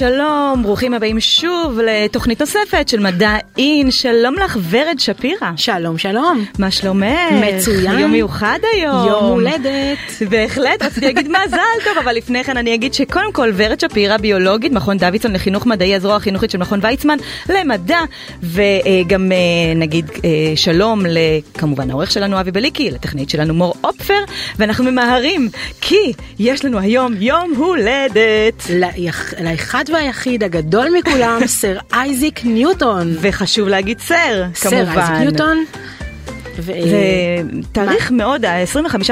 שלום, ברוכים הבאים שוב לתוכנית נוספת של מדע אין. שלום לך, ורד שפירא. שלום, שלום. מה שלומך? מצוין. יום מיוחד היום. יום הולדת. בהחלט, רציתי להגיד מזל טוב, אבל לפני כן אני אגיד שקודם כל ורד שפירא, ביולוגית, מכון דוידסון לחינוך מדעי, הזרוע החינוכית של מכון ויצמן למדע, וגם אה, נגיד אה, שלום לכמובן העורך שלנו אבי בליקי, לטכנאית שלנו מור אופפר, ואנחנו ממהרים, כי יש לנו היום יום הולדת. לאחד והיחיד הגדול מכולם, סר אייזיק ניוטון. וחשוב להגיד סר, סר כמובן. אייזיק ניוטון. זה תאריך מאוד, ה-25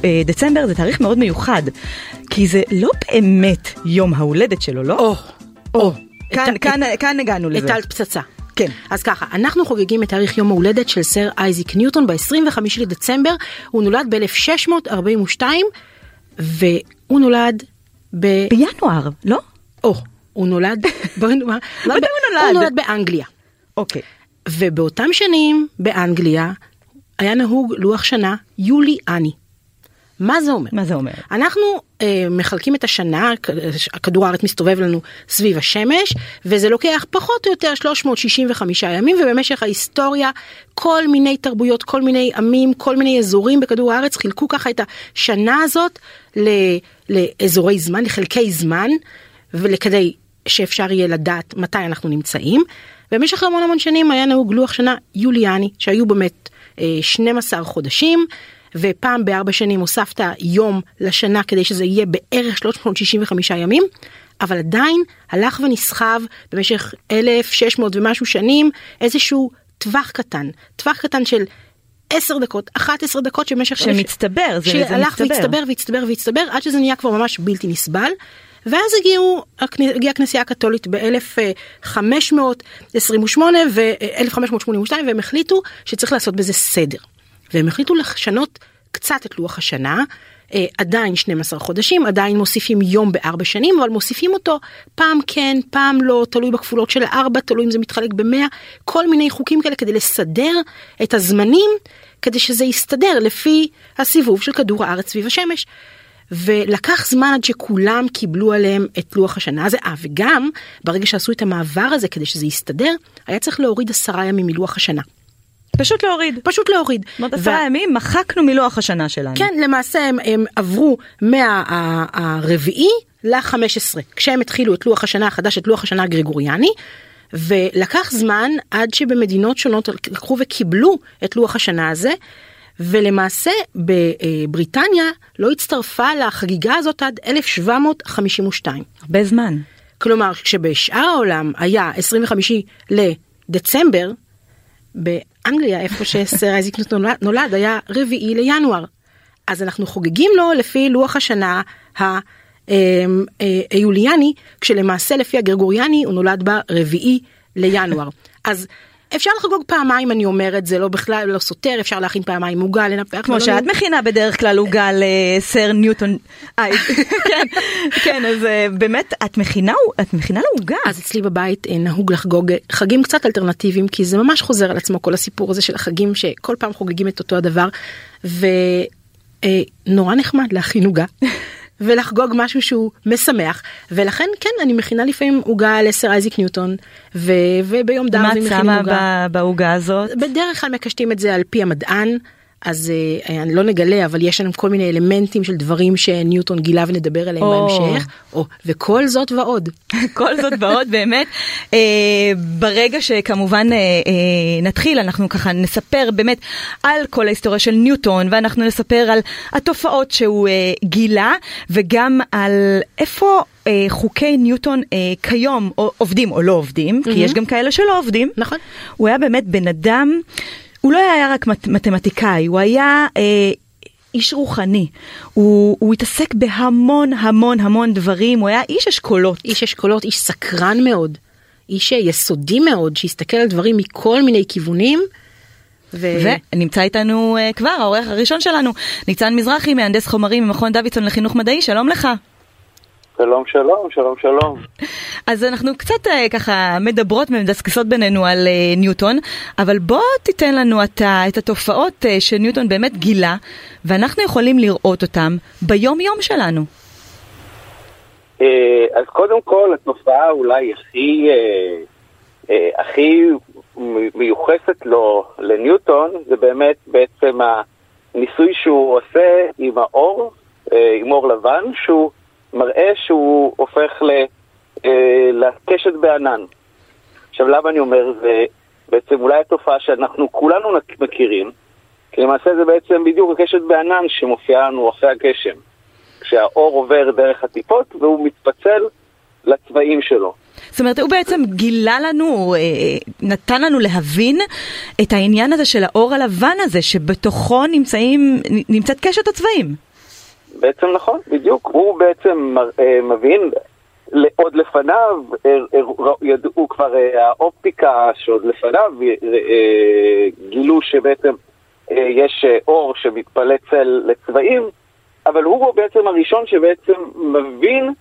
בדצמבר זה תאריך מאוד מיוחד, כי זה לא באמת יום ההולדת שלו, לא? או, או. כאן, את- כאן, כאן הגענו לזה. הטלת פצצה. כן. אז ככה, אנחנו חוגגים את תאריך יום ההולדת של סר אייזיק ניוטון ב-25 לדצמבר, הוא נולד ב-1642, והוא נולד ב... בינואר, לא? או, הוא נולד... בואי נאמר, מתי הוא נולד? הוא נולד באנגליה. אוקיי. ובאותם שנים באנגליה היה נהוג לוח שנה יולי-אני. מה זה אומר? מה זה אומר? אנחנו אה, מחלקים את השנה, כדור הארץ מסתובב לנו סביב השמש, וזה לוקח פחות או יותר 365 ימים, ובמשך ההיסטוריה כל מיני תרבויות, כל מיני עמים, כל מיני אזורים בכדור הארץ חילקו ככה את השנה הזאת ל- לאזורי זמן, לחלקי זמן, וכדי שאפשר יהיה לדעת מתי אנחנו נמצאים. במשך המון המון שנים היה נהוג לוח שנה יוליאני, שהיו באמת אה, 12 חודשים. ופעם בארבע שנים הוספת יום לשנה כדי שזה יהיה בערך 365 ימים, אבל עדיין הלך ונסחב במשך 1,600 ומשהו שנים איזשהו טווח קטן, טווח קטן של 10 דקות, 11 דקות שבמשך... שמצטבר, זה- זה שהלך מצטבר. והצטבר והצטבר והצטבר עד שזה נהיה כבר ממש בלתי נסבל. ואז הגיעו, הגיעה הכנסייה הקתולית ב-1528 ו-1582 והם החליטו שצריך לעשות בזה סדר. והם החליטו לשנות קצת את לוח השנה, אה, עדיין 12 חודשים, עדיין מוסיפים יום בארבע שנים, אבל מוסיפים אותו פעם כן, פעם לא, תלוי בכפולות של ארבע, תלוי אם זה מתחלק במאה, כל מיני חוקים כאלה כדי לסדר את הזמנים, כדי שזה יסתדר לפי הסיבוב של כדור הארץ סביב השמש. ולקח זמן עד שכולם קיבלו עליהם את לוח השנה הזה, אה, וגם ברגע שעשו את המעבר הזה כדי שזה יסתדר, היה צריך להוריד עשרה ימים מלוח השנה. פשוט להוריד. פשוט להוריד. זאת אומרת, עשרה ימים מחקנו מלוח השנה שלנו. כן, למעשה הם, הם עברו מהרביעי ל-15, כשהם התחילו את לוח השנה החדש, את לוח השנה הגרגוריאני, ולקח זמן עד שבמדינות שונות לקחו וקיבלו את לוח השנה הזה, ולמעשה בבריטניה לא הצטרפה לחגיגה הזאת עד 1752. הרבה זמן. כלומר, כשבשאר העולם היה 25 לדצמבר, באנגליה, איפה שסר אייזיק נולד- היה רביעי לינואר. אז אנחנו חוגגים לו לפי לוח השנה ה- אמ, אה, היוליאני, כשלמעשה לפי הגרגוריאני הוא נולד ברביעי לינואר. אז אפשר לחגוג פעמיים אני אומרת זה לא בכלל לא סותר אפשר להכין פעמיים עוגה לנפח כמו לא- שאת מכינה בדרך כלל עוגה לסר ניוטון. כן, כן, אז אה, באמת, את מכינה את מכינה לו עוגה. אז אצלי בבית אה, נהוג לחגוג אה, חגים קצת אלטרנטיביים כי זה ממש חוזר על עצמו כל הסיפור הזה של החגים שכל פעם חוגגים את אותו הדבר ונורא נחמד להכין עוגה. ולחגוג משהו שהוא משמח ולכן כן אני מכינה לפעמים עוגה לסר אייזיק ניוטון ו- וביום מה אני את מכינה שמה עוגה. ב- בעוגה הזאת? בדרך כלל מקשטים את זה על פי המדען אז אה, אני לא נגלה אבל יש לנו כל מיני אלמנטים של דברים שניוטון גילה ונדבר עליהם או. בהמשך או, וכל זאת ועוד. כל זאת ועוד באמת. אה, ברגע שכמובן אה, אה, נתחיל אנחנו ככה נספר באמת על כל ההיסטוריה של ניוטון ואנחנו נספר על התופעות שהוא אה, גילה וגם על איפה אה, חוקי ניוטון אה, כיום או, עובדים או לא עובדים כי יש גם כאלה שלא עובדים. נכון. הוא היה באמת בן אדם, הוא לא היה רק מת, מתמטיקאי, הוא היה אה, איש רוחני. הוא, הוא התעסק בהמון המון המון דברים, הוא היה איש אשכולות. איש אשכולות, איש סקרן מאוד, איש יסודי מאוד, שהסתכל על דברים מכל מיני כיוונים. ו... ונמצא איתנו uh, כבר העורך הראשון שלנו, ניצן מזרחי, מהנדס חומרים ממכון דוידסון לחינוך מדעי, שלום לך. שלום שלום, שלום שלום. אז אנחנו קצת uh, ככה מדברות ומדסקסות בינינו על uh, ניוטון, אבל בוא תיתן לנו אתה את התופעות uh, שניוטון באמת גילה, ואנחנו יכולים לראות אותם ביום יום שלנו. אה, אז קודם כל, התופעה אולי הכי, אה, אה, הכי מיוחסת לו לניוטון, זה באמת בעצם הניסוי שהוא עושה עם האור, עם אור לבן, שהוא מראה שהוא הופך ל, לקשת בענן. עכשיו, למה אני אומר? זה בעצם אולי התופעה שאנחנו כולנו מכירים, כי למעשה זה בעצם בדיוק הקשת בענן שמופיעה לנו אחרי הגשם. כשהאור עובר דרך הטיפות והוא מתפצל לצבעים שלו. זאת אומרת, הוא בעצם גילה לנו, אה, נתן לנו להבין את העניין הזה של האור הלבן הזה, שבתוכו נמצאים, נמצאת קשת הצבעים. בעצם נכון, בדיוק. הוא בעצם אה, מבין, עוד לפניו, אה, ידעו כבר האופטיקה שעוד לפניו, גילו שבעצם יש אור שמתפלץ לצבעים, אבל הוא בעצם הראשון שבעצם מבין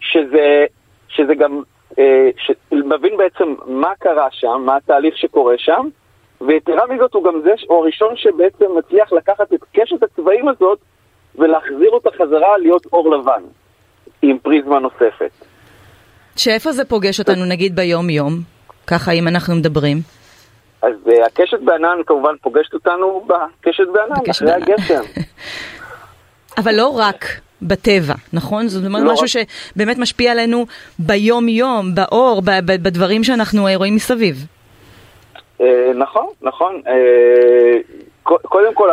שזה, שזה גם, אה, ש, מבין בעצם מה קרה שם, מה התהליך שקורה שם, ויתרה מזאת הוא גם זה, הוא הראשון שבעצם מצליח לקחת את קשת הצבעים הזאת ולהחזיר אותה חזרה להיות אור לבן, עם פריזמה נוספת. שאיפה זה פוגש אותנו נגיד ביום-יום? ככה אם אנחנו מדברים. אז uh, הקשת בענן כמובן פוגשת אותנו בקשת בענן, אחרי בענן. הגשם. אבל לא רק בטבע, נכון? זאת אומרת לא משהו רק... שבאמת משפיע עלינו ביום-יום, באור, בדברים שאנחנו רואים מסביב. אה, נכון, נכון. אה, קודם כל,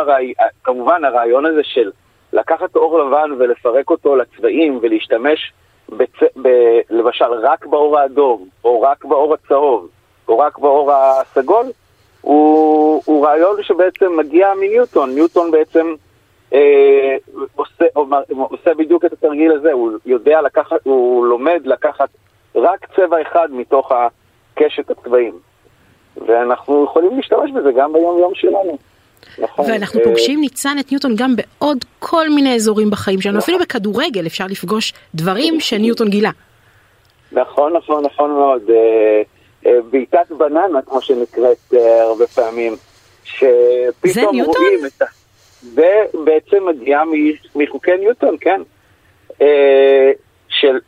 כמובן הרעיון הזה של לקחת אור לבן ולפרק אותו לצבעים ולהשתמש בצ... ב... למשל רק באור האדום, או רק באור הצהוב, או רק באור הסגול, הוא, הוא רעיון שבעצם מגיע מניוטון. ניוטון בעצם אה, עושה, עושה בדיוק את התרגיל הזה, הוא יודע לקחת, הוא לומד לקחת רק צבע אחד מתוך הקשת הצבעים. ואנחנו יכולים להשתמש בזה גם ביום יום שלנו. נכון. ואנחנו אה, פוגשים ניצן את ניוטון גם בעוד כל מיני אזורים בחיים שלנו, אפילו בכדורגל אפשר לפגוש דברים שניוטון גילה. נכון, נכון, נכון מאוד. אה, בעיטת בננה, כמו שנקראת הרבה פעמים, שפתאום רואים את ה... ובעצם מגיעה מחוקי ניוטון, כן. אה, של,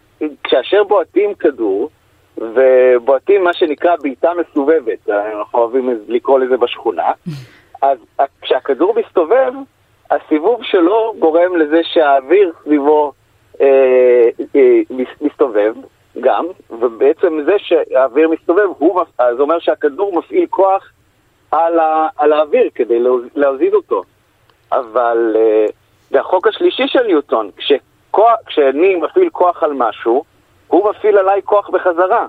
כאשר בועטים כדור, ובועטים מה שנקרא בעיטה מסובבת, אנחנו אוהבים לקרוא לזה בשכונה, אז כשהכדור מסתובב, הסיבוב שלו גורם לזה שהאוויר סביבו אה, אה, מסתובב גם, ובעצם זה שהאוויר מסתובב, הוא, זה אומר שהכדור מפעיל כוח על, ה, על האוויר כדי להזיז אותו. אבל uh, זה החוק השלישי של ניוטון, כשכוח, כשאני מפעיל כוח על משהו, הוא מפעיל עליי כוח בחזרה.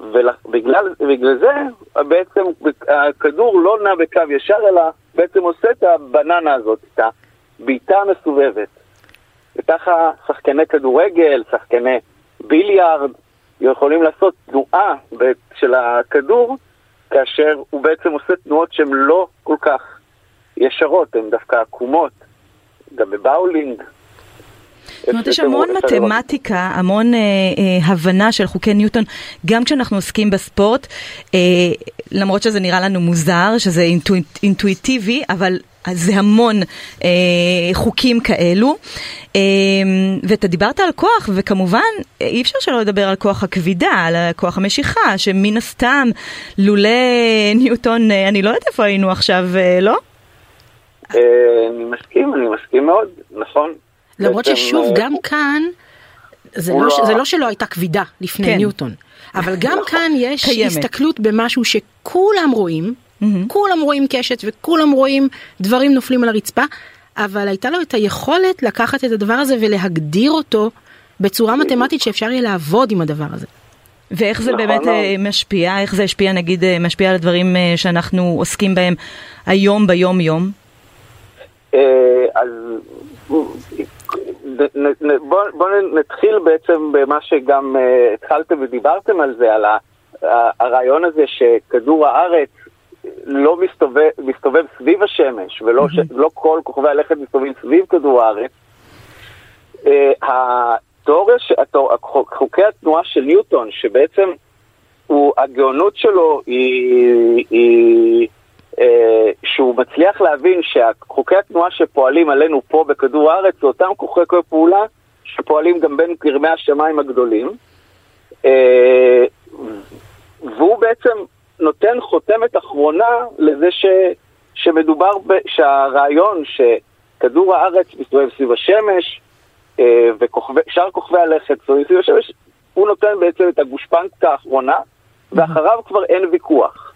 ובגלל זה בעצם הכדור לא נע בקו ישר, אלא בעצם עושה את הבננה הזאת, את הבעיטה המסובבת. וככה שחקני כדורגל, שחקני ביליארד, יכולים לעשות תנועה של הכדור, כאשר הוא בעצם עושה תנועות שהן לא כל כך ישרות, הן דווקא עקומות, גם בבאולינג. זאת אומרת, יש המון מתמטיקה, המון אה, אה, הבנה של חוקי ניוטון, גם כשאנחנו עוסקים בספורט, אה, למרות שזה נראה לנו מוזר, שזה אינטואיט, אינטואיטיבי, אבל זה המון אה, חוקים כאלו. אה, ואתה דיברת על כוח, וכמובן אי אפשר שלא לדבר על כוח הכבידה, על כוח המשיכה, שמן הסתם, לולא ניוטון, אה, אני לא יודעת איפה היינו עכשיו, אה, לא? אה, אני מסכים, אני מסכים מאוד, נכון. למרות ששוב, אה, גם כאן, זה לא, לא... זה לא שלא הייתה כבידה לפני כן. ניוטון, אבל גם נכון. כאן יש קיימת. הסתכלות במשהו שכולם רואים, mm-hmm. כולם רואים קשת וכולם רואים דברים נופלים על הרצפה, אבל הייתה לו את היכולת לקחת את הדבר הזה ולהגדיר אותו בצורה מתמטית שאפשר יהיה לעבוד עם הדבר הזה. ואיך זה נכון באמת לא. משפיע, איך זה השפיע נגיד, משפיע על הדברים שאנחנו עוסקים בהם היום ביום יום? אה, אז בואו נתחיל בעצם במה שגם אה, התחלתם ודיברתם על זה, על הרעיון הזה שכדור הארץ לא מסתובב, מסתובב סביב השמש, ולא mm-hmm. ש, לא כל כוכבי הלכת מסתובבים סביב כדור הארץ. אה, התיאוריה, חוקי התנועה של ניוטון, שבעצם הוא, הגאונות שלו היא, היא שהוא מצליח להבין שחוקי התנועה שפועלים עלינו פה בכדור הארץ זה אותם חוקי פעולה שפועלים גם בין גרמי השמיים הגדולים, אה, והוא בעצם נותן חותמת אחרונה לזה ש, שמדובר, ב, שהרעיון שכדור הארץ מסתובב סביב השמש, אה, ושאר כוכבי הלכת סביב השמש, הוא נותן בעצם את הגושפנקה האחרונה, ואחריו כבר אין ויכוח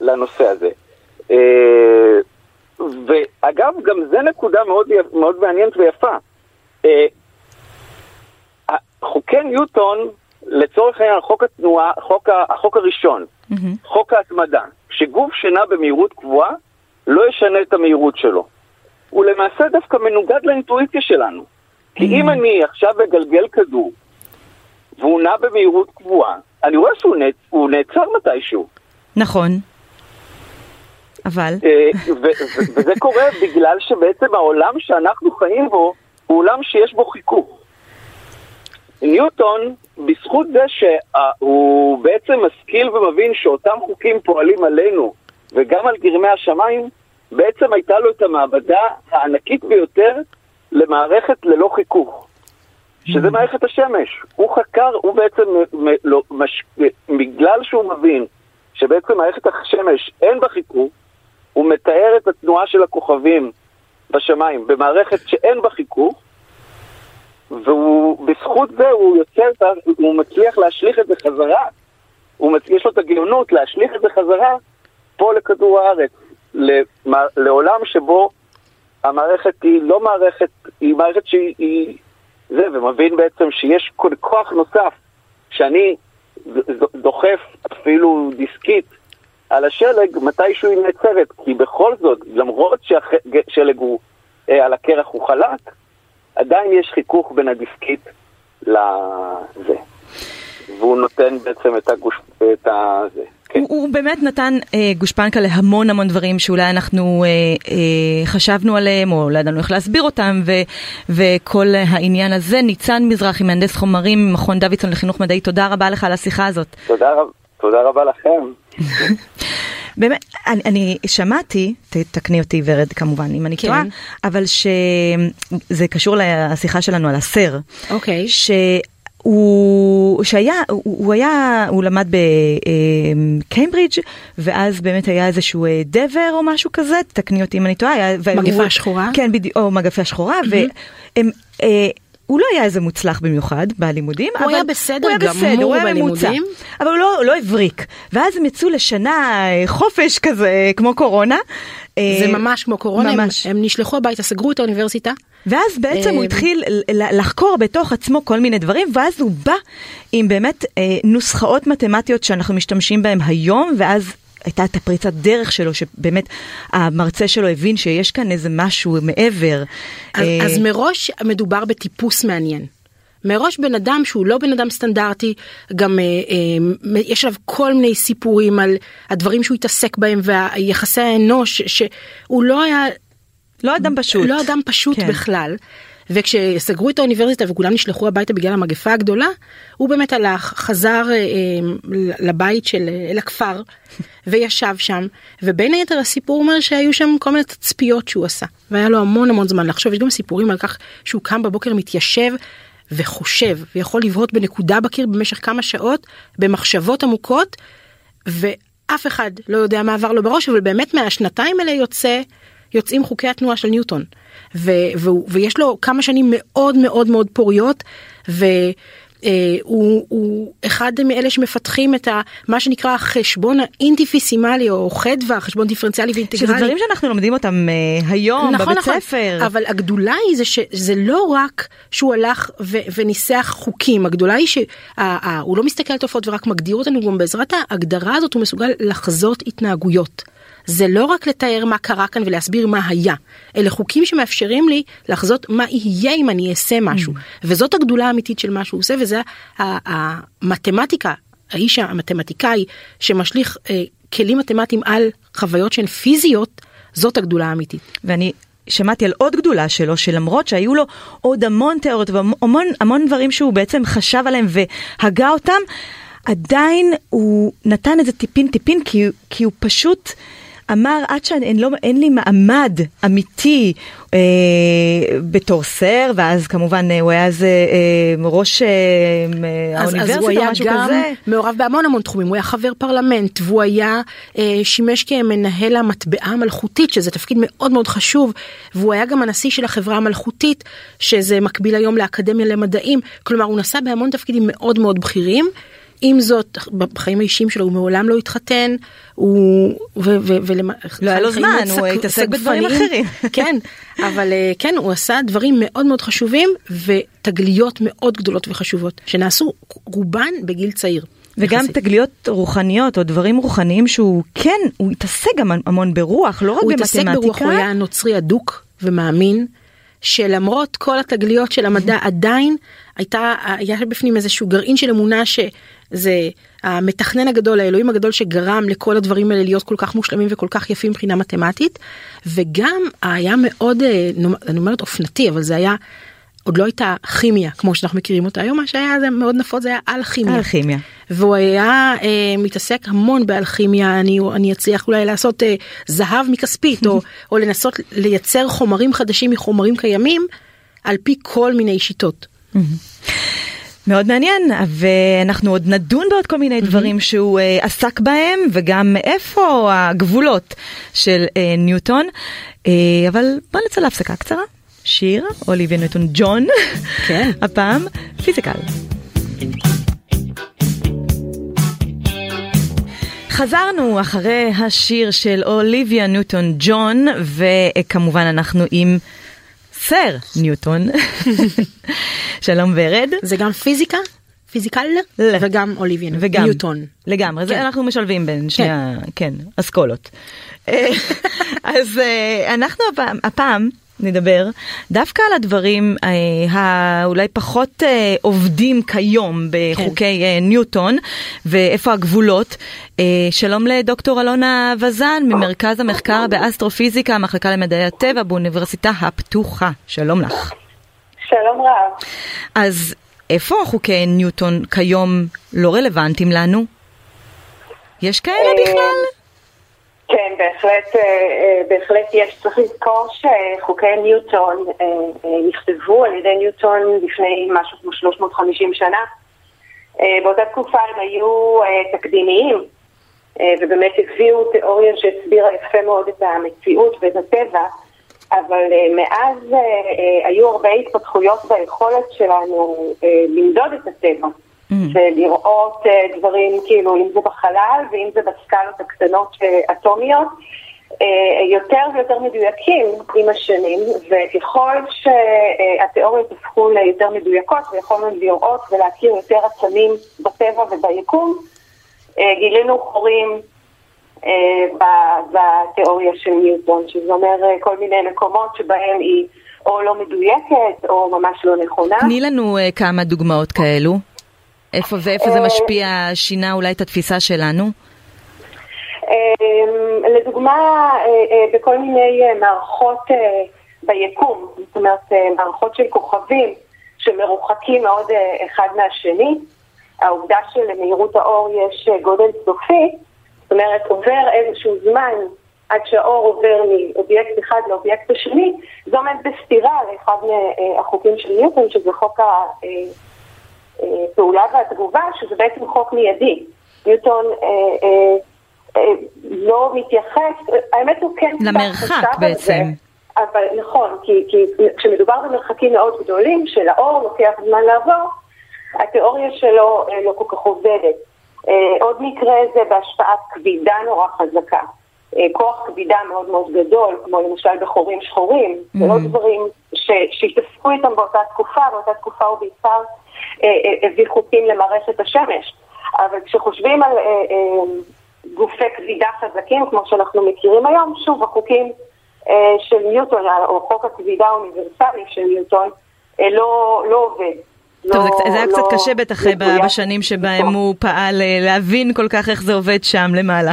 לנושא הזה. אה, ואגב, גם זה נקודה מאוד, מאוד מעניינת ויפה. אה, חוקי ניוטון, לצורך העניין, חוק התנועה, חוק, החוק הראשון, mm-hmm. חוק ההתמדה, שגוף שנע במהירות קבועה, לא ישנה את המהירות שלו. הוא למעשה דווקא מנוגד לאינטואיציה שלנו. כי אם. אני עכשיו אגלגל כדור, והוא נע במהירות קבועה, אני רואה שהוא נעצ... נעצר מתישהו. נכון. אבל? אה, וזה קורה בגלל שבעצם העולם שאנחנו חיים בו הוא עולם שיש בו חיכוך. ניוטון, בזכות זה שהוא בעצם משכיל ומבין שאותם חוקים פועלים עלינו וגם על גרמי השמיים, בעצם הייתה לו את המעבדה הענקית ביותר למערכת ללא חיכוך, שזה mm. מערכת השמש. הוא חקר, הוא בעצם, לא, מש, בגלל שהוא מבין שבעצם מערכת השמש אין בה חיכוך, הוא מתאר את התנועה של הכוכבים בשמיים במערכת שאין בה חיכוך, ובזכות זה הוא יוצר, הוא מצליח להשליך את זה חזרה. יש לו את הגאונות להשליך את זה חזרה פה לכדור הארץ, לעולם שבו המערכת היא לא מערכת, היא מערכת שהיא זה, ומבין בעצם שיש כוח נוסף, שאני דוחף אפילו דיסקית על השלג, מתישהו היא נעצרת, כי בכל זאת, למרות שהשלג הוא, אה, על הקרח הוא חלק, עדיין יש חיכוך בין הדיסקית לזה. והוא נותן בעצם את הגוש... את הזה. כן. הוא, הוא באמת נתן אה, גושפנקה להמון המון דברים שאולי אנחנו אה, אה, חשבנו עליהם או לא ידענו איך להסביר אותם ו, וכל העניין הזה. ניצן מזרחי, מהנדס חומרים ממכון דוידסון לחינוך מדעי, תודה רבה לך על השיחה הזאת. תודה, רב, תודה רבה לכם. באמת, אני, אני שמעתי, תקני אותי ורד כמובן אם אני כן. טועה, אבל שזה קשור לשיחה שלנו על הסר. אוקיי. ש... הוא, שהיה, הוא, הוא היה, הוא למד בקיימברידג' ואז באמת היה איזשהו אה, דבר או משהו כזה, תקני אותי אם אני טועה. מגפה שחורה? כן, בדיוק, או מגפה שחורה, mm-hmm. והם... אה, הוא לא היה איזה מוצלח במיוחד בלימודים, הוא אבל היה בסדר הוא היה בסדר, הוא היה ממוצע, אבל הוא לא, לא הבריק. ואז הם יצאו לשנה אה, חופש כזה, כמו קורונה. זה ממש כמו קורונה, ממש. הם, הם נשלחו הביתה, סגרו את האוניברסיטה. ואז בעצם הוא התחיל לחקור בתוך עצמו כל מיני דברים, ואז הוא בא עם באמת אה, נוסחאות מתמטיות שאנחנו משתמשים בהן היום, ואז הייתה את הפריצת דרך שלו, שבאמת המרצה שלו הבין שיש כאן איזה משהו מעבר. אז, אה... אז מראש מדובר בטיפוס מעניין. מראש בן אדם שהוא לא בן אדם סטנדרטי, גם אה, אה, יש עליו כל מיני סיפורים על הדברים שהוא התעסק בהם והיחסי האנוש, שהוא לא היה לא אדם פשוט. לא אדם פשוט כן. בכלל. וכשסגרו את האוניברסיטה וכולם נשלחו הביתה בגלל המגפה הגדולה, הוא באמת הלך, חזר אה, לבית של, אל הכפר, וישב שם, ובין היתר הסיפור אומר שהיו שם כל מיני תצפיות שהוא עשה, והיה לו המון המון זמן לחשוב, יש גם סיפורים על כך שהוא קם בבוקר מתיישב וחושב, ויכול לבהות בנקודה בקיר במשך כמה שעות, במחשבות עמוקות, ואף אחד לא יודע מה עבר לו בראש, אבל באמת מהשנתיים האלה יוצא יוצאים חוקי התנועה של ניוטון. ו, ו, ויש לו כמה שנים מאוד מאוד מאוד פוריות, ו... Uh, הוא, אחד מאלה שמפתחים את ה, מה שנקרא החשבון האינטיפיסימלי או חדווה, חשבון דיפרנציאלי ואינטגרלי. שזה דברים שאנחנו לומדים אותם uh, היום נכון, בבית נכון, ספר. אבל הגדולה היא זה שזה לא רק שהוא הלך ו, וניסח חוקים, הגדולה היא שהוא לא מסתכל על תופעות ורק מגדיר אותנו, גם בעזרת ההגדרה הזאת הוא מסוגל לחזות התנהגויות. זה לא רק לתאר מה קרה כאן ולהסביר מה היה, אלה חוקים שמאפשרים לי לחזות מה יהיה אם אני אעשה משהו. Mm. וזאת הגדולה האמיתית של מה שהוא עושה, וזה המתמטיקה, האיש המתמטיקאי שמשליך אה, כלים מתמטיים על חוויות שהן פיזיות, זאת הגדולה האמיתית. ואני שמעתי על עוד גדולה שלו, שלמרות שהיו לו עוד המון תיאוריות והמון המון דברים שהוא בעצם חשב עליהם והגה אותם, עדיין הוא נתן איזה טיפין טיפין כי, כי הוא פשוט אמר, עד שאין לא, לי מעמד אמיתי אה, בתור סר, ואז כמובן אה, הוא היה אז אה, ראש אה, האוניברסיטה או משהו כזה. אז הוא היה גם מעורב בהמון המון תחומים, הוא היה חבר פרלמנט, והוא היה, אה, שימש כמנהל המטבעה המלכותית, שזה תפקיד מאוד מאוד חשוב, והוא היה גם הנשיא של החברה המלכותית, שזה מקביל היום לאקדמיה למדעים, כלומר הוא נשא בהמון תפקידים מאוד מאוד בכירים. עם זאת בחיים האישיים שלו הוא מעולם לא התחתן הוא ו, ו, ו, לא היה לו זמן הוא התעסק בדברים אחרים כן אבל אה, כן הוא עשה דברים מאוד מאוד חשובים ותגליות מאוד גדולות וחשובות שנעשו רובן בגיל צעיר. וגם יחסית. תגליות רוחניות או דברים רוחניים שהוא כן הוא התעסק גם המון ברוח לא רק הוא במתמטיקה. הוא התעסק ברוח הוא היה נוצרי אדוק ומאמין שלמרות כל התגליות של המדע עדיין הייתה היה בפנים איזשהו גרעין של אמונה שזה המתכנן הגדול האלוהים הגדול שגרם לכל הדברים האלה להיות כל כך מושלמים וכל כך יפים מבחינה מתמטית וגם היה מאוד אה, אני אומרת אופנתי אבל זה היה עוד לא הייתה כימיה כמו שאנחנו מכירים אותה היום מה שהיה זה מאוד נפוץ זה היה אלכימיה. אלכימיה. והוא היה אה, מתעסק המון באלכימיה אני אני אצליח אולי לעשות אה, זהב מכספית או, או לנסות לייצר חומרים חדשים מחומרים קיימים על פי כל מיני שיטות. מאוד מעניין ואנחנו עוד נדון בעוד כל מיני דברים שהוא uh, עסק בהם וגם איפה הגבולות של uh, ניוטון uh, אבל בוא נצא להפסקה קצרה. שיר, אוליביה נטון ג'ון, כן. הפעם פיזיקל. חזרנו אחרי השיר של אוליביה ניוטון ג'ון, וכמובן אנחנו עם סר ניוטון. שלום ורד. זה גם פיזיקה? פיזיקל וגם אוליביה וגם, ניוטון. לגמרי, כן. זה אנחנו משלבים בין שני כן. כן, אסכולות. אז אה, אנחנו הפעם, הפעם נדבר דווקא על הדברים אה, האולי פחות אה, עובדים כיום בחוקי כן. אה, ניוטון ואיפה הגבולות. אה, שלום לדוקטור אלונה וזן ממרכז המחקר באסטרופיזיקה, המחלקה למדעי הטבע באוניברסיטה הפתוחה. שלום לך. שלום רב. אז איפה חוקי ניוטון כיום לא רלוונטיים לנו? יש כאלה אה, בכלל? כן, בהחלט, אה, אה, בהחלט יש. צריך לזכור שחוקי ניוטון אה, נכתבו על ידי ניוטון לפני משהו כמו 350 שנה. באותה תקופה הם היו תקדימיים, ובאמת הביאו תיאוריה שהסבירה יפה מאוד את המציאות ואת הטבע, אבל מאז היו הרבה התפתחויות ביכולת שלנו למדוד את הטבע. Mm. ולראות uh, דברים כאילו אם זה בחלל ואם זה בסקלות הקטנות uh, אטומיות uh, יותר ויותר מדויקים עם השנים וככל שהתיאוריות הפכו ליותר מדויקות ויכולנו לראות ולהכיר יותר עצמים בטבע וביקום uh, גילינו חורים בתיאוריה של ניוטון שזה אומר כל מיני מקומות שבהם היא או לא מדויקת או ממש לא נכונה. תני לנו כמה דוגמאות כאלו. איפה ואיפה זה אה, משפיע, שינה אולי את התפיסה שלנו? אמ, לדוגמה, אה, אה, בכל מיני מערכות ביקום, זאת אומרת מערכות של כוכבים שמרוחקים מאוד אחד מהשני, העובדה שלמהירות האור יש גודל סופי, זאת אומרת עובר איזשהו זמן עד שהאור עובר מאובייקט אחד לאובייקט השני, זה עומד בסתירה לאחד מהחוקים של ניוטון, שזה חוק ה... הפעולה והתגובה, שזה בעצם חוק מיידי. ניוטון אה, אה, אה, לא מתייחס, האמת הוא כן... למרחק בעצם. אבל נכון, כי, כי כשמדובר במרחקים מאוד גדולים, שלאור לוקח זמן לעבור, התיאוריה שלו אה, לא כל כך עובדת. אה, עוד מקרה זה בהשפעת כבידה נורא חזקה. אה, כוח כבידה מאוד מאוד גדול, כמו למשל בחורים שחורים, mm-hmm. זה לא דברים שהתעסקו איתם באותה תקופה, באותה תקופה הוא בעיקר אה, אה, הביא חוקים למערכת השמש. אבל כשחושבים על גופי כבידה חזקים, כמו שאנחנו מכירים היום, שוב, החוקים של ניוטון, או חוק הכבידה האוניברסלי של ניוטון, לא, לא עובד. טוב, לא, זה, זה היה לא, קצת קשה בטח בשנים שבהם הוא פעל להבין כל כך איך זה עובד שם למעלה.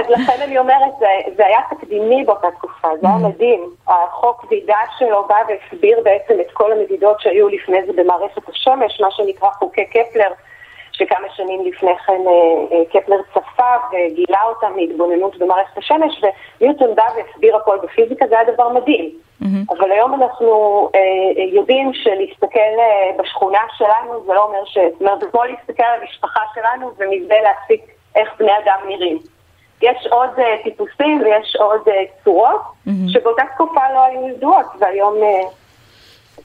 אז לכן אני אומרת, זה, זה היה תקדימי באותה תקופה, זה היה mm-hmm. מדהים. החוק ועידה שלו בא והסביר בעצם את כל המדידות שהיו לפני זה במערכת השמש, מה שנקרא חוקי קפלר, שכמה שנים לפני כן קפלר צפה וגילה אותה מהתבוננות במערכת השמש, וניוטון בא והסביר הכל בפיזיקה, זה היה דבר מדהים. Mm-hmm. אבל היום אנחנו אה, יודעים שלהסתכל אה, בשכונה שלנו זה לא אומר ש... זאת אומרת, זה כמו להסתכל על המשפחה שלנו ומזה להסיק איך בני אדם נראים. יש עוד אה, טיפוסים ויש עוד אה, צורות mm-hmm. שבאותה תקופה לא היו ידועות והיום אה,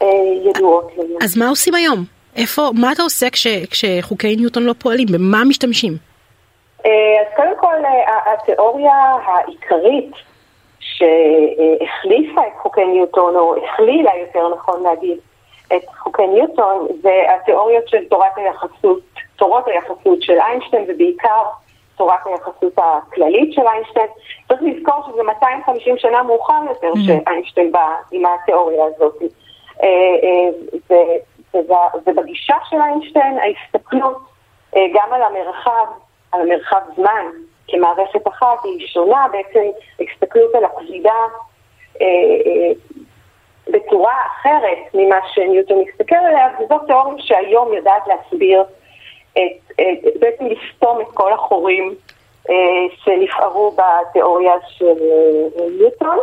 אה, ידועות. אז מה עושים היום? איפה, מה אתה עושה כש, כשחוקי ניוטון לא פועלים? במה משתמשים? אה, אז קודם כל, אה, התיאוריה העיקרית שהחליפה את חוקי ניוטון, או הכלילה יותר נכון להגיד, את חוקי ניוטון, זה התיאוריות של תורת היחסות, תורות היחסות של איינשטיין, ובעיקר תורת היחסות הכללית של איינשטיין. צריך לזכור שזה 250 שנה מאוחר יותר mm-hmm. שאיינשטיין בא עם התיאוריה הזאת. אה, אה, ובגישה של איינשטיין ההסתכלות אה, גם על המרחב, על המרחב זמן, כמערכת אחת היא שונה, בעצם הסתכלות על הכבידה בצורה אחרת ממה שניוטון מסתכל עליה, וזו תיאוריה שהיום יודעת להסביר, את, את, בעצם לסתום את כל החורים אה, שנפערו בתיאוריה של אה, ניוטון.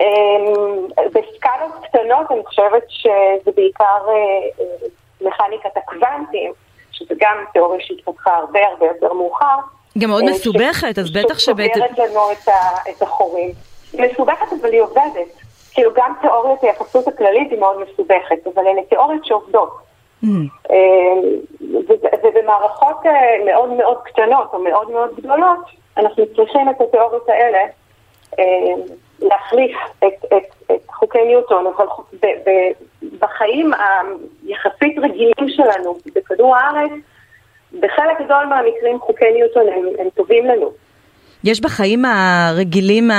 אה, בסקלות קטנות אני חושבת שזה בעיקר אה, מכניקת הקוונטים. שזה גם תיאוריה שהתפתחה הרבה הרבה יותר מאוחר. גם מאוד אה, מסובכת, אז בטח שבית... שסוגרת לנו את החורים. היא מסובכת אבל היא עובדת. כאילו גם תיאוריית היחסות הכללית היא מאוד מסובכת, אבל אלה תיאוריות שעובדות. אה, ובמערכות אה, מאוד מאוד קטנות או מאוד מאוד גדולות, אנחנו צריכים את התיאוריות האלה להחליף את, את, את חוקי ניוטון, אבל ב, ב, בחיים היחסית רגילים שלנו בכדור הארץ, בחלק גדול מהמקרים חוקי ניוטון הם, הם טובים לנו. יש בחיים הרגילים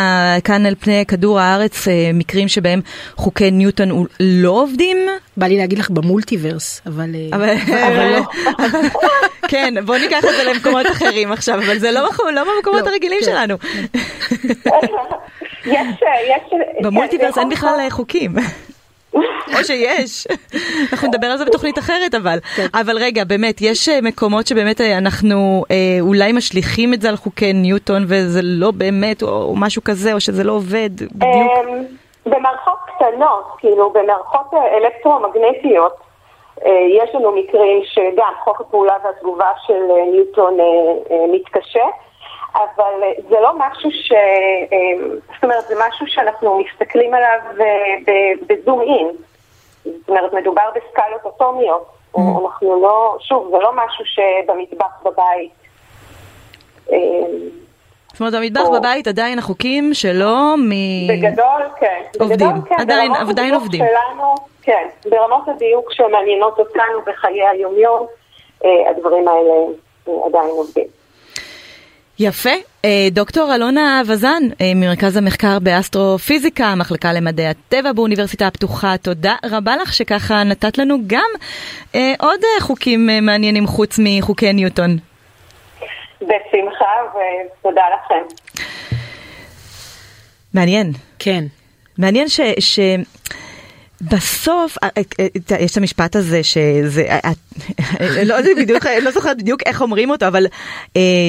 כאן על פני כדור הארץ אה, מקרים שבהם חוקי ניוטון לא עובדים? בא לי להגיד לך במולטיברס, אבל, אה, אבל, אבל לא. כן, בוא ניקח את זה למקומות אחרים עכשיו, אבל זה לא, לא במקומות לא, הרגילים כן. שלנו. יש, יש... במולטיברס אין בכלל חוקים. או שיש, אנחנו נדבר על זה בתוכנית אחרת אבל. כן. אבל רגע, באמת, יש אה, מקומות שבאמת אה, אנחנו אה, אולי משליכים את זה על חוקי ניוטון וזה לא באמת, או, או משהו כזה, או שזה לא עובד בדיוק. אמ, במערכות קטנות, כאילו במערכות אה, אלקטרומגנטיות, יש לנו מקרים שגם חוק הפעולה והתגובה של ניוטון מתקשה. אבל אה, זה לא משהו ש... אה, זאת אומרת, זה משהו שאנחנו מסתכלים עליו אה, בזום אין. זאת אומרת, מדובר בסקלות אטומיות. Mm. אנחנו לא, שוב, זה לא משהו שבמטבח בבית. זאת אומרת, במטבח בבית עדיין החוקים שלו מ... בגדול, כן. עובדים, בגדול, כן. עדיין, עדיין עובדים. שלנו, כן, ברמות הדיוק שמעניינות אותנו בחיי היומיום, הדברים האלה עדיין עובדים. יפה. אה, דוקטור אלונה וזן אה, ממרכז המחקר באסטרופיזיקה, המחלקה למדעי הטבע באוניברסיטה הפתוחה, תודה רבה לך שככה נתת לנו גם אה, עוד חוקים מעניינים חוץ מחוקי ניוטון. בשמחה ותודה לכם. מעניין. כן. מעניין ש... ש... בסוף, אה, אה, אה, יש את המשפט הזה שזה, לא בדיוק, לא זוכרת בדיוק איך אומרים אותו, אבל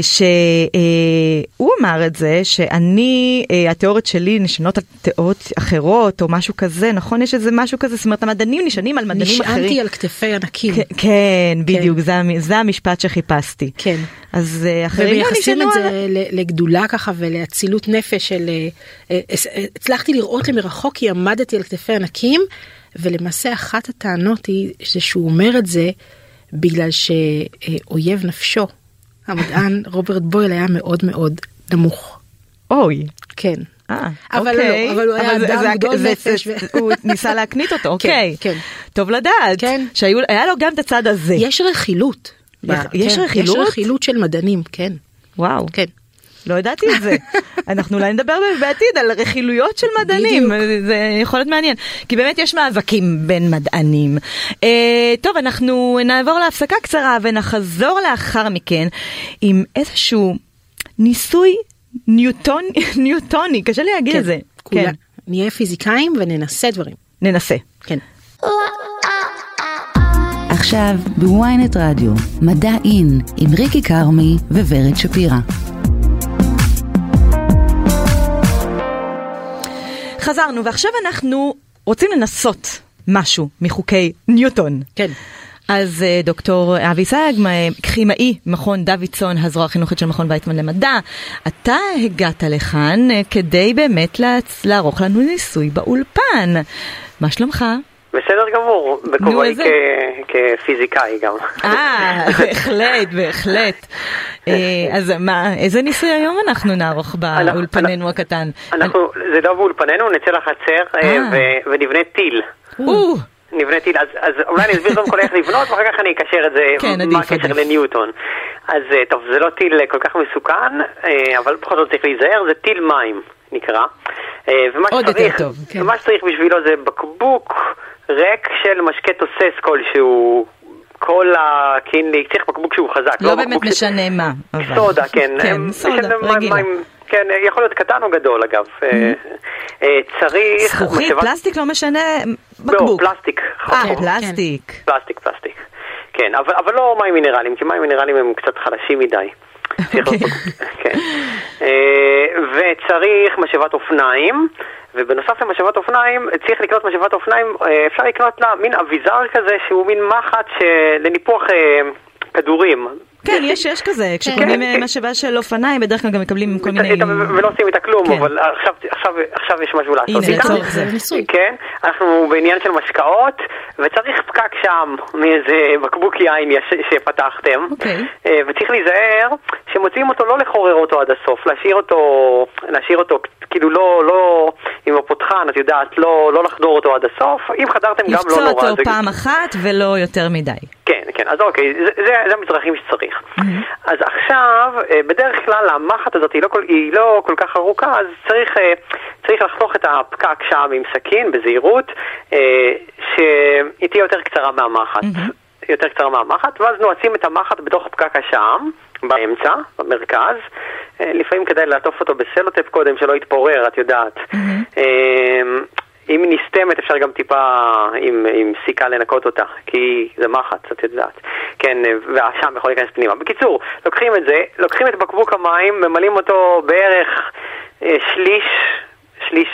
שהוא אמר את זה, שאני, התיאוריות שלי נשענות על תיאוריות אחרות, או משהו כזה, נכון? יש איזה משהו כזה, זאת אומרת, המדענים נשענים על מדענים אחרים. נשענתי על כתפי ענקים. כן, בדיוק, כן. זה המשפט שחיפשתי. כן. אז אחרים לא נשענו על... ומייחסים את זה לגדולה ככה ולאצילות נפש של... הצלחתי לראות למרחוק כי עמדתי על כתפי ענקים. ולמעשה אחת הטענות היא שהוא אומר את זה בגלל שאויב נפשו, המדען רוברט בויל היה מאוד מאוד נמוך. אוי. כן. אה, אבל אוקיי. לא, אבל הוא היה אדם גדול נפש. הוא ניסה להקנית אותו, כן, אוקיי. כן. טוב לדעת. כן. שהיה לו גם את הצד הזה. יש רכילות. יש כן, רכילות? יש רכילות של מדענים, כן. וואו. כן. לא ידעתי את זה. אנחנו אולי נדבר בעתיד על רכילויות של מדענים, זה יכול להיות מעניין. כי באמת יש מאבקים בין מדענים. אה, טוב, אנחנו נעבור להפסקה קצרה ונחזור לאחר מכן עם איזשהו ניסוי ניוטון, ניוטוני, קשה לי להגיד כן, את זה. כולה. כן. נהיה פיזיקאים וננסה דברים. ננסה. כן. עכשיו בוויינט רדיו, מדע אין, עם ריקי כרמי וורד שפירא. חזרנו, ועכשיו אנחנו רוצים לנסות משהו מחוקי ניוטון. כן. אז אה, דוקטור אבי סייג, כימאי מכון דוידסון, הזרוע החינוכית של מכון ויצמן למדע, אתה הגעת לכאן אה, כדי באמת לערוך לנו ניסוי באולפן. מה שלומך? בסדר גמור, בכובעי כפיזיקאי גם. אה, בהחלט, בהחלט. אה, אז מה, איזה ניסוי היום אנחנו נערוך באולפננו הקטן? אנחנו, זה לא באולפננו, נצא לחצר ונבנה טיל. נבנה טיל, אז, אז אולי אני אסביר קודם כל איך לבנות, ואחר כך אני אקשר את זה, כן, מה הקשר לניוטון. אז טוב, זה לא טיל כל כך מסוכן, אבל בכל זאת צריך להיזהר, זה טיל מים נקרא. ומה עוד שצריך, יותר טוב, כן. ומה שצריך בשבילו זה בקבוק ריק של משקה תוסס כלשהו. כל הקינלי, צריך בקבוק שהוא חזק. לא, לא באמת משנה ש... מה. אבל. סודה, כן. כן, סודה, רגילה. מים, כן, יכול להיות קטן או גדול אגב. Mm-hmm. צריך... זכוכית. פלסטיק לא משנה, בקבוק. לא, פלסטיק. אה, פלסטיק. פלסטיק, פלסטיק. כן, אבל, אבל לא מים מינרליים, כי מים מינרליים הם קצת חלשים מדי. אוקיי. כן. וצריך משאבת אופניים. ובנוסף למשאבת אופניים, צריך לקנות משאבת אופניים, אפשר לקנות לה מין אביזר כזה שהוא מין מחט לניפוח כדורים. כן, יש, יש כזה, כשקונים כן. משאבה של אופניים, בדרך כלל גם מקבלים כל מיני... ולא עושים איתה כלום, אבל עכשיו יש משהו לעשות איתה. הנה, לצורך זה. כן, אנחנו בעניין של משקאות, וצריך פקק שם מאיזה בקבוק יין שפתחתם, אוקיי. וצריך להיזהר שמוציאים אותו, לא לחורר אותו עד הסוף, להשאיר אותו, להשאיר אותו, כאילו לא, לא, עם הפותחן, את יודעת, לא, לא לחדור אותו עד הסוף, אם חדרתם גם לא נורא. לפצוע אותו פעם אחת ולא יותר מדי. כן, אז אוקיי, זה, זה, זה המצרכים שצריך. Mm-hmm. אז עכשיו, בדרך כלל המחט הזאת היא לא כל, היא לא כל כך ארוכה, אז צריך, צריך לחתוך את הפקק שם עם סכין, בזהירות, שהיא תהיה יותר קצרה מהמחט. Mm-hmm. יותר קצרה מהמחט, ואז נועצים את המחט בתוך פקק השעם, באמצע, במרכז. לפעמים כדאי לעטוף אותו בסלוטפ קודם, שלא יתפורר, את יודעת. Mm-hmm. אם היא נסתמת אפשר גם טיפה עם, עם סיכה לנקות אותה, כי זה מחץ, את יודעת. כן, והשם יכול להיכנס פנימה. בקיצור, לוקחים את זה, לוקחים את בקבוק המים, ממלאים אותו בערך אה, שליש, שליש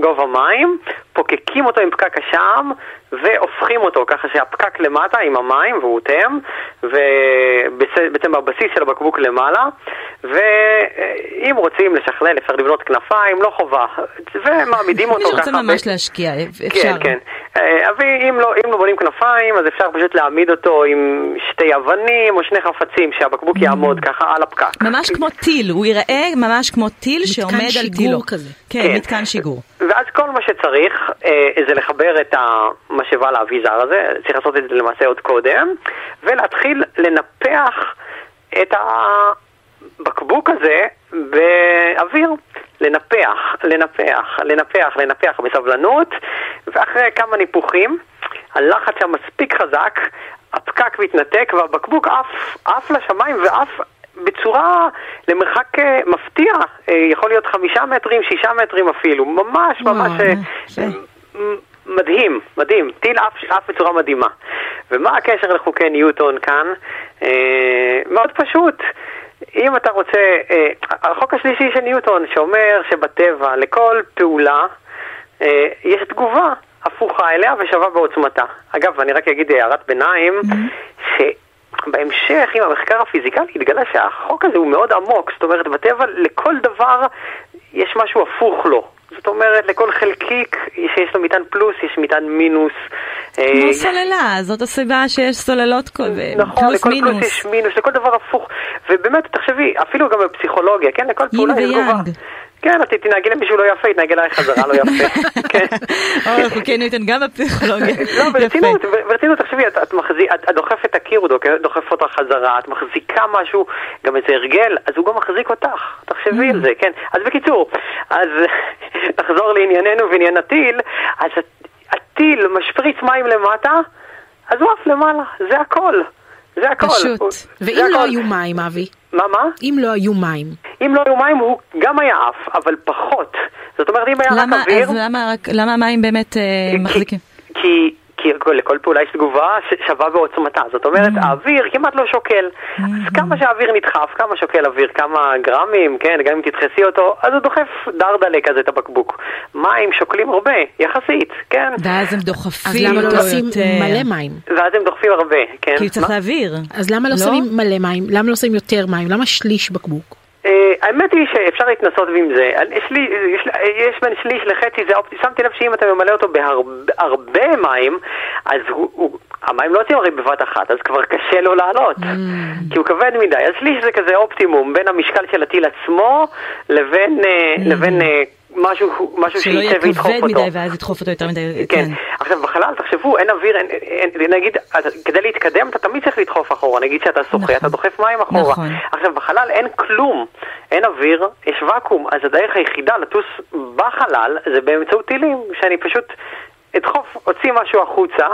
גובה מים, פוקקים אותו עם פקק השעם והופכים אותו ככה שהפקק למטה עם המים והוא תם, ובעצם בבסיס של הבקבוק למעלה, ואם רוצים לשכלל אפשר לבנות כנפיים, לא חובה, ומעמידים אותו ככה. מי שרוצה ממש להשקיע, אפשר. כן, כן. אבל אם לא, אם לא בונים כנפיים, אז אפשר פשוט להעמיד אותו עם שתי אבנים או שני חפצים, שהבקבוק יעמוד ככה על הפקק. ממש כמו טיל, הוא ייראה ממש כמו טיל שעומד על טיל. מתקן שיגור כזה. כן, כן, מתקן שיגור. ואז כל מה שצריך אה, זה לחבר את המשאבה לאביזר הזה, צריך לעשות את זה למעשה עוד קודם, ולהתחיל לנפח את הבקבוק הזה באוויר. לנפח, לנפח, לנפח, לנפח בסבלנות, ואחרי כמה ניפוחים, הלחץ שם מספיק חזק, הפקק מתנתק והבקבוק עף, עף לשמיים ועף בצורה למרחק אה, מפתיע, אה, יכול להיות חמישה מטרים, שישה מטרים אפילו, ממש ממש אה, מדהים, מדהים, טיל עף, עף בצורה מדהימה. ומה הקשר לחוקי ניוטון כאן? אה, מאוד פשוט. אם אתה רוצה, אה, החוק השלישי של ניוטון שאומר שבטבע לכל פעולה אה, יש תגובה הפוכה אליה ושווה בעוצמתה. אגב, אני רק אגיד הערת ביניים, mm-hmm. שבהמשך עם המחקר הפיזיקלי התגלה שהחוק הזה הוא מאוד עמוק, זאת אומרת בטבע לכל דבר יש משהו הפוך לו. זאת אומרת, לכל חלקיק שיש לו מטען פלוס, יש מטען מינוס. כמו אה, סוללה, זאת הסיבה שיש סוללות כל... נכון, לכל פלוס יש מינוס, לכל דבר הפוך. ובאמת, תחשבי, אפילו גם בפסיכולוגיה, כן? לכל פעולה יש תגובה. כן, את תנהגי למישהו לא יפה, יתנהג אליי חזרה לא יפה. כן. אנחנו כן ניתן גם בפסיכולוגיה. לא, ברצינות, ברצינות, תחשבי, את דוחפת את הקיר, הוא דוחף אותך חזרה, את מחזיקה משהו, גם איזה הרגל, אז הוא גם מחזיק אותך, תחשבי על זה, כן. אז בקיצור, אז נחזור לענייננו ועניין הטיל, אז הטיל משפריץ מים למטה, אז הוא עף למעלה, זה הכל. זה הכל. פשוט. ואם לא היו מים, אבי? מה, מה? אם לא היו מים. אם לא היו מים הוא גם היה עף, אבל פחות. זאת אומרת, אם היה למה, רק אוויר... אז למה, רק, למה המים באמת אה, כי, מחזיקים? כי, כי לכל פעולה יש תגובה שווה בעוצמתה. זאת אומרת, mm. האוויר כמעט לא שוקל. Mm-hmm. אז כמה שהאוויר נדחף, כמה שוקל אוויר, כמה גרמים, כן, גם אם תדחסי אותו, אז הוא דוחף דרדלה כזה את הבקבוק. מים שוקלים הרבה, יחסית, כן. ואז הם דוחפים אז למה לא לשים מלא מים? ואז הם דוחפים הרבה, כן. כי צריך להעביר. אז למה לא, לא שמים מלא מים? למה לא שמים יותר מים? למה שליש בקבוק? אה, האמת היא שאפשר להתנסות עם זה. יש בין שליש לחצי, זה אופטי. שמתי לב שאם אתה ממלא אותו בהרבה מים, אז הוא, המים לא יוצאים הרי בבת אחת, אז כבר קשה לו לעלות, mm. כי הוא כבד מדי. אז שליש זה כזה אופטימום בין המשקל של הטיל עצמו לבין, אה, mm. לבין אה, משהו, משהו אותו. שלא יהיה כבד מדי ואז ידחוף אותו יותר מדי. כן. כן. עכשיו בחלל, תחשבו, אין אוויר, אין, אין, נגיד, כדי להתקדם אתה תמיד צריך לדחוף אחורה, נגיד שאתה שוחה, נכון. אתה דוחף מים אחורה. נכון. עכשיו בחלל אין כלום, אין אוויר, יש ואקום, אז הדרך היחידה לטוס בחלל זה באמצעות טילים, שאני פשוט אדחוף, אוציא משהו החוצה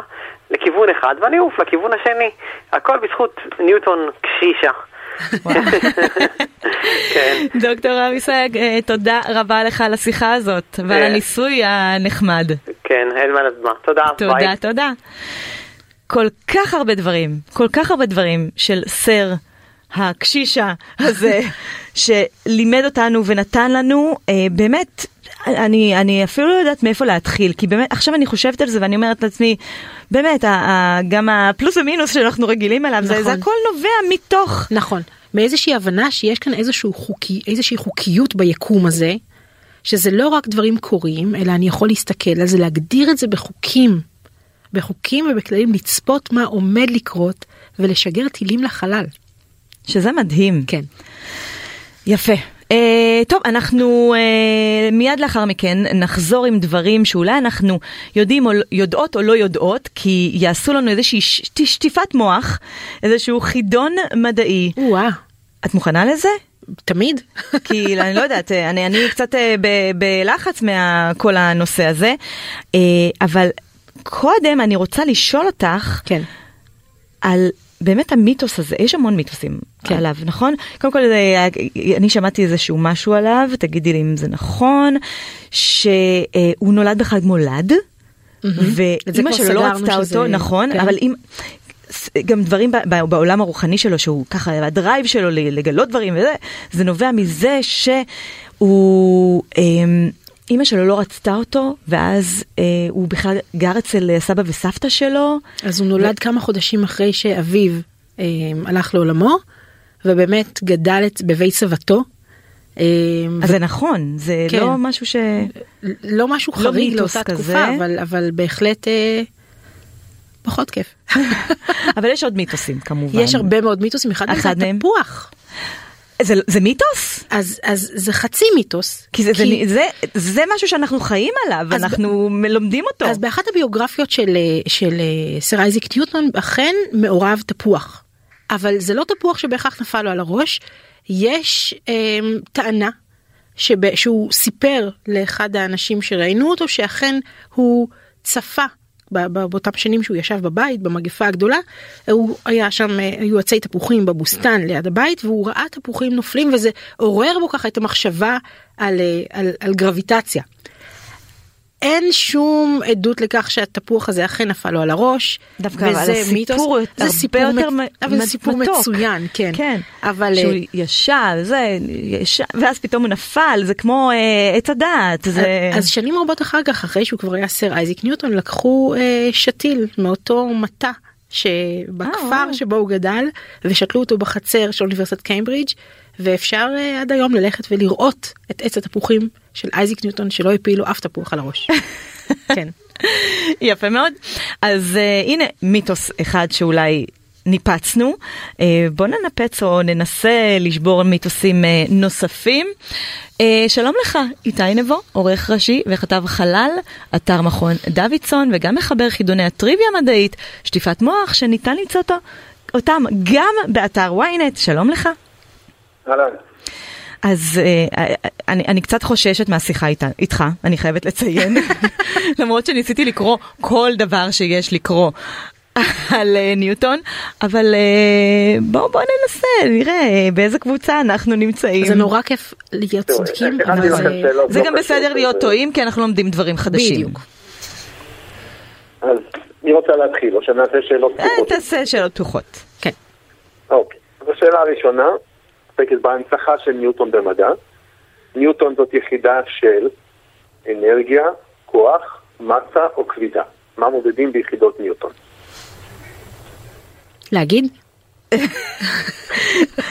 לכיוון אחד ואני אעוף לכיוון השני. הכל בזכות ניוטון קשישה. כן. דוקטור אבי סייג, אה, תודה רבה לך על השיחה הזאת ועל. הניסוי הנחמד. כן, אין מה לדמה. תודה, תודה, תודה. כל כך הרבה דברים, כל כך הרבה דברים של סר הקשישה הזה, שלימד אותנו ונתן לנו אה, באמת אני, אני אפילו לא יודעת מאיפה להתחיל, כי באמת, עכשיו אני חושבת על זה ואני אומרת לעצמי, באמת, ה, ה, גם הפלוס ומינוס שאנחנו רגילים אליו, נכון. זה, זה הכל נובע מתוך... נכון, מאיזושהי הבנה שיש כאן איזשהו חוקי, איזושהי חוקיות ביקום הזה, שזה לא רק דברים קורים, אלא אני יכול להסתכל על זה, להגדיר את זה בחוקים, בחוקים ובכללים, לצפות מה עומד לקרות ולשגר טילים לחלל. שזה מדהים. כן. יפה. Uh, טוב, אנחנו uh, מיד לאחר מכן נחזור עם דברים שאולי אנחנו יודעים או יודעות או לא יודעות, כי יעשו לנו איזושהי שטיפת מוח, איזשהו חידון מדעי. וואו. את מוכנה לזה? תמיד. כי אני לא יודעת, אני, אני קצת אה, ב, בלחץ מכל הנושא הזה, אבל קודם אני רוצה לשאול אותך כן. על באמת המיתוס הזה, יש המון מיתוסים כן. עליו, נכון? קודם כל זה, אני שמעתי איזשהו משהו עליו, תגידי לי אם זה נכון, שהוא נולד בחג מולד, mm-hmm. ואימא שלו לא רצתה אותו, שזה... נכון, כן. אבל אם... גם דברים בעולם הרוחני שלו, שהוא ככה, הדרייב שלו לגלות דברים וזה, זה נובע מזה שהוא... אמ, אימא שלו לא רצתה אותו, ואז אה, הוא בכלל גר אצל אה, סבא וסבתא שלו. אז הוא נולד ו... כמה חודשים אחרי שאביו אה, הלך לעולמו, ובאמת גדל בבית סבתו. אה, אז ו... זה נכון, זה כן. לא משהו ש... לא משהו לא חריג לאותה כזה. תקופה, אבל, אבל בהחלט אה, פחות כיף. אבל יש עוד מיתוסים כמובן. יש הרבה מאוד מיתוסים, אחד מהם תפוח. זה, זה מיתוס? אז, אז זה חצי מיתוס. כי זה, כי... זה, זה, זה משהו שאנחנו חיים עליו, אנחנו ב... לומדים אותו. אז באחת הביוגרפיות של, של אה, סר אייזיק ניוטון אכן מעורב תפוח. אבל זה לא תפוח שבהכרח נפל לו על הראש, יש אה, טענה שב, שהוא סיפר לאחד האנשים שראינו אותו שאכן הוא צפה באותם שנים שהוא ישב בבית במגפה הגדולה הוא היה שם אה, היו עצי תפוחים בבוסתן ליד הבית והוא ראה תפוחים נופלים וזה עורר בו ככה את המחשבה על, אה, על, על גרביטציה. אין שום עדות לכך שהתפוח הזה אכן נפל לו על הראש. דווקא על הסיפור זה סיפור יותר מצ... אבל זה סיפור מתוק. מצוין, כן. כן. אבל שהוא uh... ישב, זה, ישב, ואז פתאום הוא נפל, זה כמו uh, עץ הדעת. זה... אז שנים רבות אחר כך, אחרי שהוא כבר היה סר אייזיק ניוטון, לקחו uh, שתיל מאותו מטע שבכפר oh, שבו הוא גדל ושתלו אותו בחצר של אוניברסיטת קיימברידג' ואפשר uh, עד היום ללכת ולראות את עץ התפוחים של אייזיק ניוטון שלא הפילו אף תפוח על הראש. כן. יפה מאוד. אז uh, הנה מיתוס אחד שאולי ניפצנו. Uh, בוא ננפץ או ננסה לשבור מיתוסים uh, נוספים. Uh, שלום לך, איתי נבו, עורך ראשי וכתב חלל, אתר מכון דוידסון וגם מחבר חידוני הטריוויה המדעית, שטיפת מוח שניתן למצוא אותו, אותם גם באתר ynet. שלום לך. אהלן. אז uh, אני, אני קצת חוששת מהשיחה איתה, איתך, אני חייבת לציין, למרות שניסיתי לקרוא כל דבר שיש לקרוא על uh, ניוטון, אבל uh, בואו בוא ננסה, נראה באיזה קבוצה אנחנו נמצאים. זה נורא כיף להיות צודקים, אבל זה, זה לא גם בסדר להיות טועים, כי אנחנו לומדים דברים חדשים. בדיוק. אז מי רוצה להתחיל, או שנעשה שאלות אה, פתוחות? תעשה שאלות פתוחות. כן. אוקיי. אז השאלה הראשונה עוסקת בהנצחה של ניוטון במדע. ניוטון זאת יחידה של אנרגיה, כוח, מסה או כבידה. מה מודדים ביחידות ניוטון? להגיד?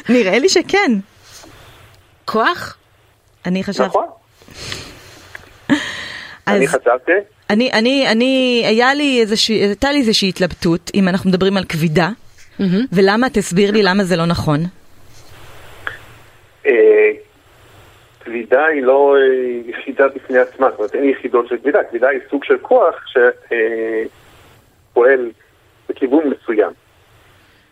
נראה לי שכן. כוח? אני חשבתי... נכון? אני חשבתי, אני, אני, אני, היה לי איזושהי, הייתה לי איזושהי התלבטות אם אנחנו מדברים על כבידה, ולמה, תסביר לי למה זה לא נכון. אה, כבידה היא לא אה, יחידה בפני עצמה, זאת אומרת אין יחידות של כבידה, כבידה היא סוג של כוח שפועל בכיוון מסוים.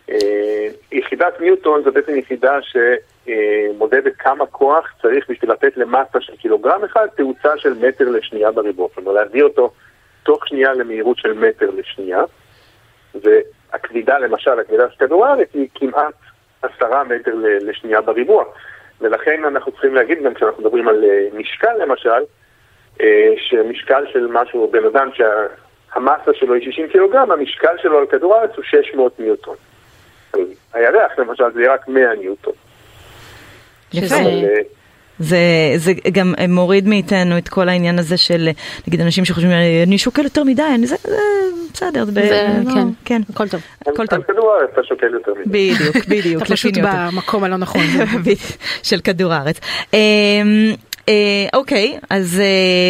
אה, יחידת ניוטון זו בעצם יחידה שמודדת כמה כוח צריך בשביל לתת למסה של קילוגרם אחד תאוצה של מטר לשנייה בריבוע, אומרת להביא אותו תוך שנייה למהירות של מטר לשנייה, והכבידה למשל, הכבידה של כדור הארץ היא כמעט עשרה מטר לשנייה בריבוע. ולכן אנחנו צריכים להגיד גם כשאנחנו מדברים על אה, משקל למשל, אה, שמשקל של משהו, בן אדם שהמסה שלו היא 60 קילוגרם, המשקל שלו על כדור הארץ הוא 600 ניוטון. הירח למשל זה רק 100 ניוטון. יפה. אבל, אה, זה, זה גם מוריד מאיתנו את כל העניין הזה של, נגיד, אנשים שחושבים, אני שוקל יותר מדי, אני, זה, זה בסדר, זה, ב- זה- לא, כן. כן, הכל טוב. הכל טוב. על כדור הארץ אתה שוקל יותר מזה. בדיוק, בדיוק, אתה פשוט. במקום הלא נכון. של כדור הארץ. אמ, אה, אוקיי, אז אה,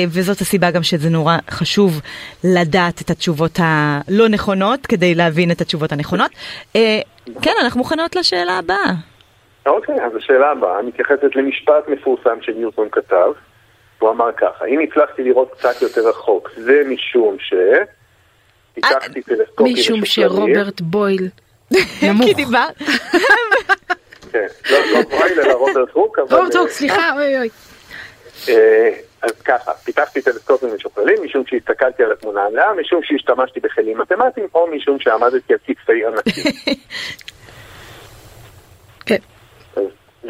וזאת הסיבה גם שזה נורא חשוב לדעת את התשובות הלא נכונות כדי להבין את התשובות הנכונות. אה, כן, אנחנו מוכנות לשאלה הבאה. אוקיי, אז השאלה הבאה מתייחסת למשפט מפורסם שניוטון כתב. הוא אמר ככה, אם הצלחתי לראות קצת יותר רחוק, זה משום ש... טלסקופים משום. שרוברט בויל נמוך. כי דיברת, כן, לא לא בויל אלא רוברט הוק, אבל... רוברט הוק, אה, סליחה, אוי אוי. אה, אז ככה, פיתחתי טלסקופים משוכללים משום שהסתכלתי על התמונה המלאה, משום שהשתמשתי בכלים מתמטיים, או משום שעמדתי על כתפי ענקים.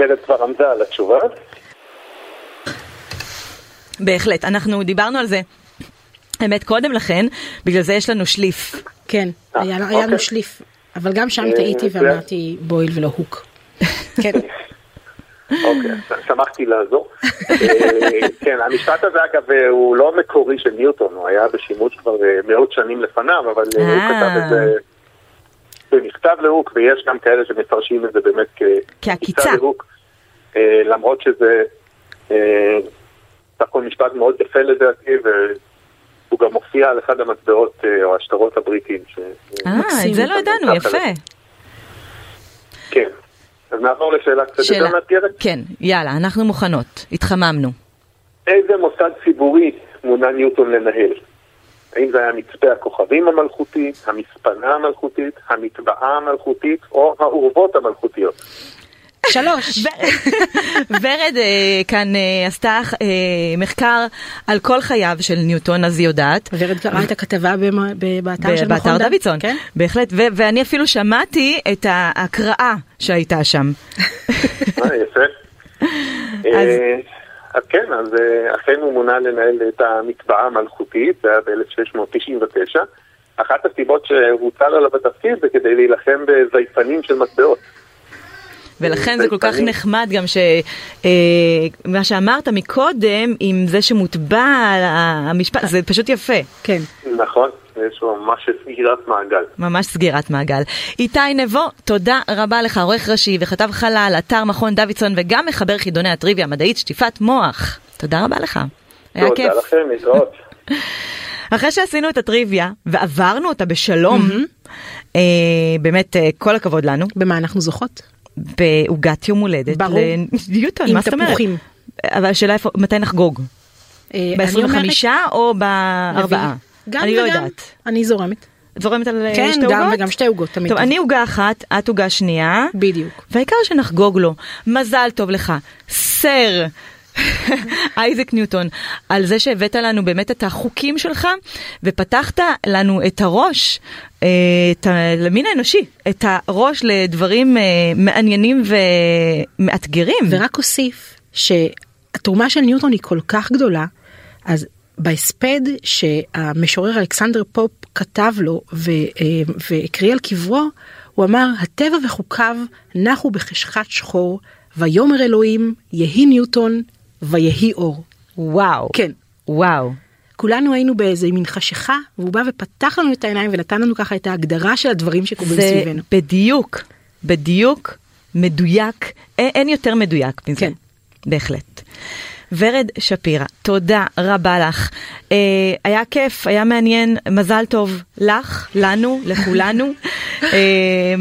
ורד כבר עמדה על התשובה. בהחלט, אנחנו דיברנו על זה. האמת, קודם לכן, בגלל זה יש לנו שליף. כן, אה, היה לנו אוקיי. שליף. אבל גם שם אה, טעיתי ואמרתי בויל ולא הוק. כן. אוקיי, שמחתי לעזור. אה, כן, המשפט הזה אגב הוא לא מקורי של ניוטון, הוא היה בשימוש כבר מאות שנים לפניו, אבל הוא. כתב את זה במכתב להוק, ויש גם כאלה שמפרשים את זה באמת כעקיצה. להוק, אה, למרות שזה אה, סך הכל משפט מאוד יפה לדעתי, והוא גם מופיע על אחד המטבעות אה, או השטרות הבריטיים. אה. את זה לא ידענו, יפה. כן. אז נעבור לשאלה קצת יותר מאתגרת. כן, יאללה, אנחנו מוכנות, התחממנו. איזה מוסד ציבורי מונה ניוטון לנהל? האם זה היה מצפה הכוכבים המלכותי, המספנה המלכותית, המטבעה המלכותית או האורוות המלכותיות? שלוש. ורד אה, כאן אה, עשתה אה, מחקר על כל חייו של ניוטון, אז היא יודעת. ורד קראה את הכתבה באתר של מכון באתר דוידסון, כן? בהחלט, ו- ואני אפילו שמעתי את ההקראה שהייתה שם. אה, יפה. אה, אז כן, אז אה, אכן הוא מונה לנהל את המטבעה המלכותית, זה היה ב-1699. אחת הסיבות שהוטל עליו התפקיד זה כדי להילחם בזייפנים של מטבעות. ולכן זה כל כך נחמד גם שמה שאמרת מקודם, עם זה שמוטבע המשפט, זה פשוט יפה. כן. נכון, איזשהו ממש סגירת מעגל. ממש סגירת מעגל. איתי נבו, תודה רבה לך, עורך ראשי וכתב חלל, אתר מכון דוידסון וגם מחבר חידוני הטריוויה המדעית שטיפת מוח. תודה רבה לך. היה כיף. תודה לכם, להתראות. אחרי שעשינו את הטריוויה ועברנו אותה בשלום, אה, באמת אה, כל הכבוד לנו. במה אנחנו זוכות? בעוגת יום הולדת. ברור. לניוטון, מה זאת אומרת? עם תפוחים. אבל השאלה איפה, מתי נחגוג? אה, ב-25 או ב-4? גם אני לא וגם. יודעת. אני זורמת. את זורמת על אה, כן, שתי עוגות? גם וגם שתי עוגות תמיד. טוב, אני עוגה אחת, את עוגה שנייה. בדיוק. והעיקר שנחגוג לו. מזל טוב לך, סר אייזק ניוטון, על זה שהבאת לנו באמת את החוקים שלך, ופתחת לנו את הראש, אה, את ה- למין האנושי, את הראש לדברים אה, מעניינים ומאתגרים. ורק אוסיף שהתרומה של ניוטון היא כל כך גדולה, אז בהספד שהמשורר אלכסנדר פופ כתב לו ו- אה, והקריא על קברו, הוא אמר, הטבע וחוקיו נחו בחשכת שחור, ויאמר אלוהים, יהי ניוטון, ויהי אור. וואו. כן. וואו. כולנו היינו באיזה מין חשיכה, והוא בא ופתח לנו את העיניים ונתן לנו ככה את ההגדרה של הדברים שקורים זה סביבנו. בדיוק, בדיוק, מדויק, אין יותר מדויק מזה. כן. בהחלט. ורד שפירא, תודה רבה לך. אה, היה כיף, היה מעניין, מזל טוב לך, לנו, לכולנו. אה,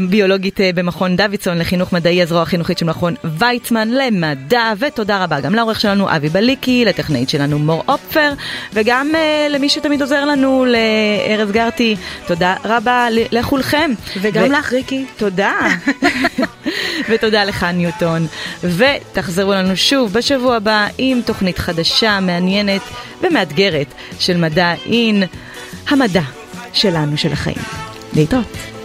ביולוגית אה, במכון דוידסון לחינוך מדעי, הזרוע החינוכית של מכון ויצמן למדע, ותודה רבה גם לעורך שלנו אבי בליקי, לטכנאית שלנו מור אופפר, וגם אה, למי שתמיד עוזר לנו, לארז גרטי. תודה רבה לכולכם. וגם ו- לך, ריקי. תודה. ותודה לך ניוטון. ותחזרו לנו שוב בשבוע הבא תוכנית חדשה, מעניינת ומאתגרת של מדע אין, המדע שלנו, של החיים. להתראות.